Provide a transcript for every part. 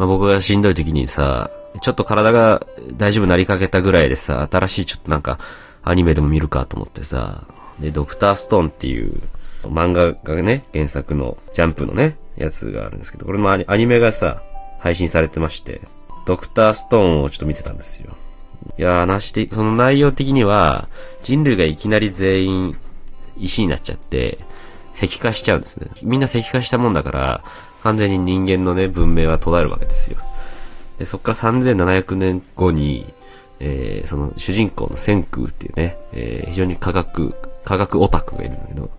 まあ、僕がしんどい時にさ、ちょっと体が大丈夫なりかけたぐらいでさ、新しいちょっとなんか、アニメでも見るかと思ってさ、で、ドクターストーンっていう漫画がね、原作のジャンプのね、やつがあるんですけど、これもアニメがさ、配信されてまして、ドクターストーンをちょっと見てたんですよ。いやー、なして、その内容的には、人類がいきなり全員石になっちゃって、石化しちゃうんですね。みんな石化したもんだから、完全に人間のね、文明は途絶えるわけですよ。で、そっから3700年後に、えー、その主人公の千空っていうね、えー、非常に科学、科学オタクがいるんだけど、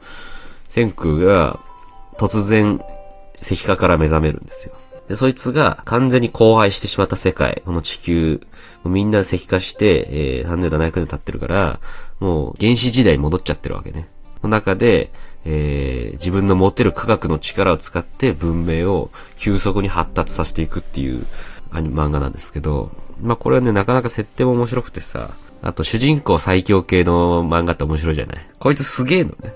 千空が突然石化から目覚めるんですよ。で、そいつが完全に荒廃してしまった世界、この地球、みんな石化して、えー、3700年経ってるから、もう原始時代に戻っちゃってるわけね。の中で、えー、自分の持てる科学の力を使って文明を急速に発達させていくっていう漫画なんですけど、まあこれはね、なかなか設定も面白くてさ、あと主人公最強系の漫画って面白いじゃない？こいつすげえのね。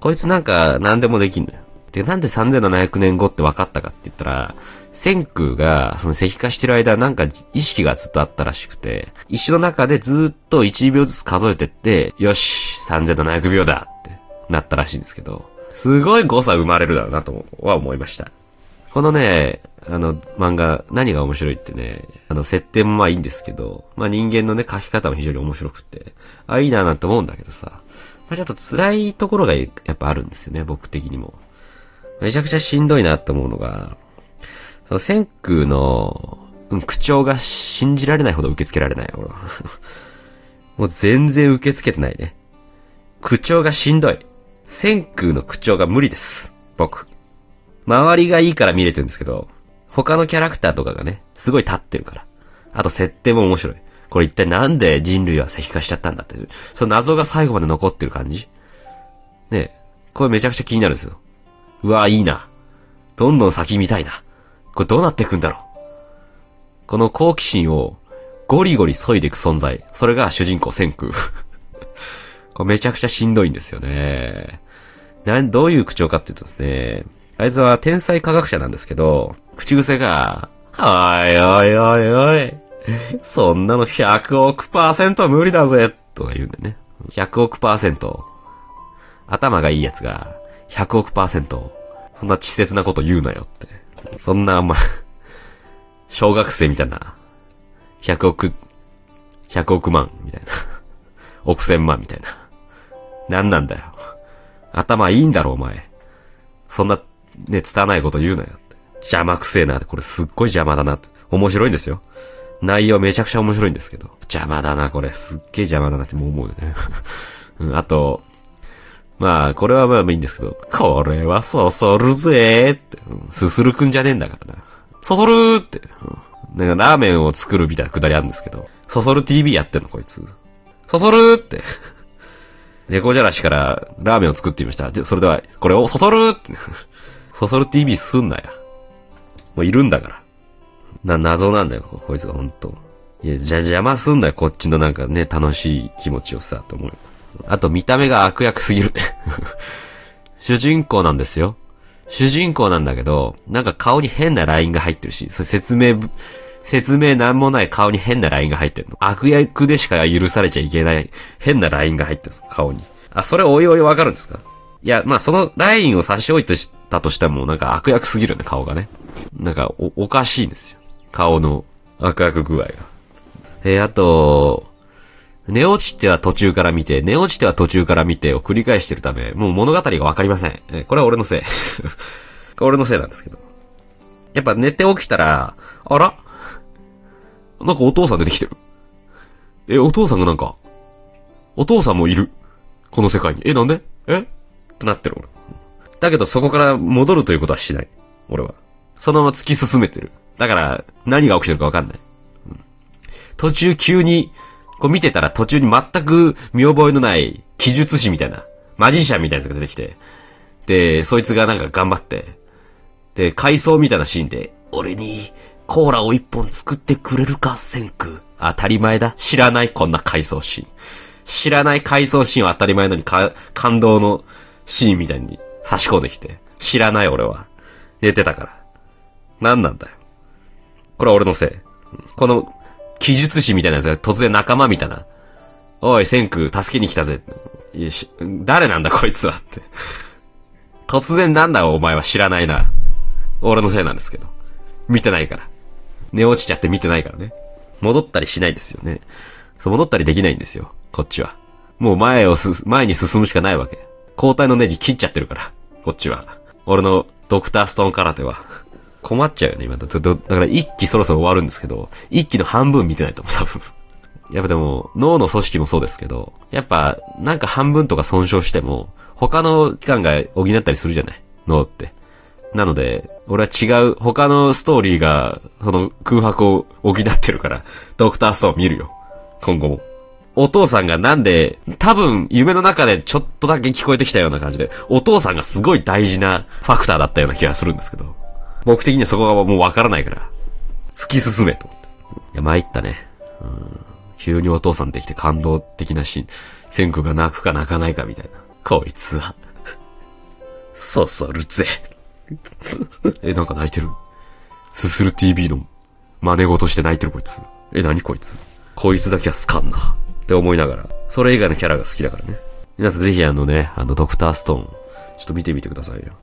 こいつなんか何でもできんのよ。で、なんで3700年後って分かったかって言ったら、千空が、その石化してる間、なんか意識がずっとあったらしくて、石の中でずっと1秒ずつ数えてって、よし、3700秒だなったらしいんですけど、すごい誤差生まれるだろうなとは思いました。このね、あの、漫画、何が面白いってね、あの、設定もまあいいんですけど、まあ人間のね、書き方も非常に面白くって、あ、いいななんて思うんだけどさ、まあちょっと辛いところがやっぱあるんですよね、僕的にも。めちゃくちゃしんどいなって思うのが、その千空の、うん、口調が信じられないほど受け付けられない、俺は。もう全然受け付けてないね。口調がしんどい。千空の口調が無理です。僕。周りがいいから見れてるんですけど、他のキャラクターとかがね、すごい立ってるから。あと設定も面白い。これ一体なんで人類は石化しちゃったんだっていう。その謎が最後まで残ってる感じねこれめちゃくちゃ気になるんですよ。うわ、いいな。どんどん先見たいな。これどうなっていくんだろう。この好奇心をゴリゴリ削いでいく存在。それが主人公千空。これめちゃくちゃしんどいんですよね。なん、どういう口調かっていうとですね、あいつは天才科学者なんですけど、口癖が、おいおいおいおい、そんなの100億パーセント無理だぜとか言うんだよね。100億パーセント。頭がいいやつが、100億パーセント。そんな稚拙なこと言うなよって。そんなあんま、小学生みたいな、100億、100億万みたいな。億千万みたいな。何なんだよ。頭いいんだろ、お前。そんな、ね、伝わないこと言うなよ。邪魔くせえな、これすっごい邪魔だな。面白いんですよ。内容めちゃくちゃ面白いんですけど。邪魔だな、これ。すっげえ邪魔だなってもう思うよね。うん、あと、まあ、これはまあいいんですけど、これはそそるぜーって、うん、すするくんじゃねえんだからな。そそるーって、うん、なんかラーメンを作るみたいなくだりあるんですけど、そそる TV やってんのこいつ。そそるーって。猫じゃらしからラーメンを作ってみました。で、それでは、これをそそる。そそる TV すんなや。もういるんだから。な、謎なんだよ、こいつがほんと。いや、じゃ、邪魔すんなよ、こっちのなんかね、楽しい気持ちをさ、と思う。あと見た目が悪役すぎる 主人公なんですよ。主人公なんだけど、なんか顔に変なラインが入ってるし、それ説明、説明なんもない顔に変なラインが入ってるの。悪役でしか許されちゃいけない変なラインが入ってる顔に。あ、それおいおいわかるんですか？いや、まあ、そのラインを差し置いてたとしても、なんか悪役すぎるね、顔がね。なんかお、おかしいんですよ。顔の悪役具合が。えー、あと、寝落ちては途中から見て、寝落ちては途中から見てを繰り返してるため、もう物語がわかりません。えこれは俺のせい。俺のせいなんですけど。やっぱ寝て起きたら、あら？なんかお父さん出てきてる。え、お父さんがなんか、お父さんもいる。この世界に。え、なんで？え？ってなってる俺。だけどそこから戻るということはしない。俺は。そのまま突き進めてる。だから、何が起きてるかわかんない。途中急に、こう見てたら途中に全く見覚えのない記述師みたいな、マジシャンみたいなやつが出てきて、で、そいつがなんか頑張って、で、回想みたいなシーンで、俺にコーラを一本作ってくれるか、センク。当たり前だ。知らない、こんな回想シーン。知らない回想シーンは当たり前のにか、感動のシーンみたいに差し込んできて。知らない俺は。寝てたから。何なんだよ。これは俺のせい。この、記述師みたいなやつが突然仲間みたいな。おい、千空、助けに来たぜ。いやし誰なんだこいつはって。突然なんだお前は知らないな。俺のせいなんですけど。見てないから。寝落ちちゃって見てないからね。戻ったりしないですよね。そう、戻ったりできないんですよ。こっちは。もう前をす、前に進むしかないわけ。交代のネジ切っちゃってるから。こっちは。俺のドクターストーン空手は。困っちゃうよね、今だ。だから一期そろそろ終わるんですけど、一期の半分見てないと思う、多分。やっぱでも、脳の組織もそうですけど、やっぱ、なんか半分とか損傷しても、他の器官が補ったりするじゃない脳って。なので、俺は違う、他のストーリーが、その空白を補ってるから、ドクターストーン見るよ。今後も。お父さんがなんで、多分夢の中でちょっとだけ聞こえてきたような感じで、お父さんがすごい大事なファクターだったような気がするんですけど、僕的にはそこがもうわからないから、突き進めと。いや、参ったね。うん急にお父さんできて感動的なシーン。千空が泣くか泣かないかみたいな。こいつは、そそるぜ。え、なんか泣いてるすする TV の真似事して泣いてるこいつ。え、何こいつこいつだけは好かんな。って思いながら、それ以外のキャラが好きだからね。皆さんぜひあのね、あのドクターストーン、ちょっと見てみてくださいよ。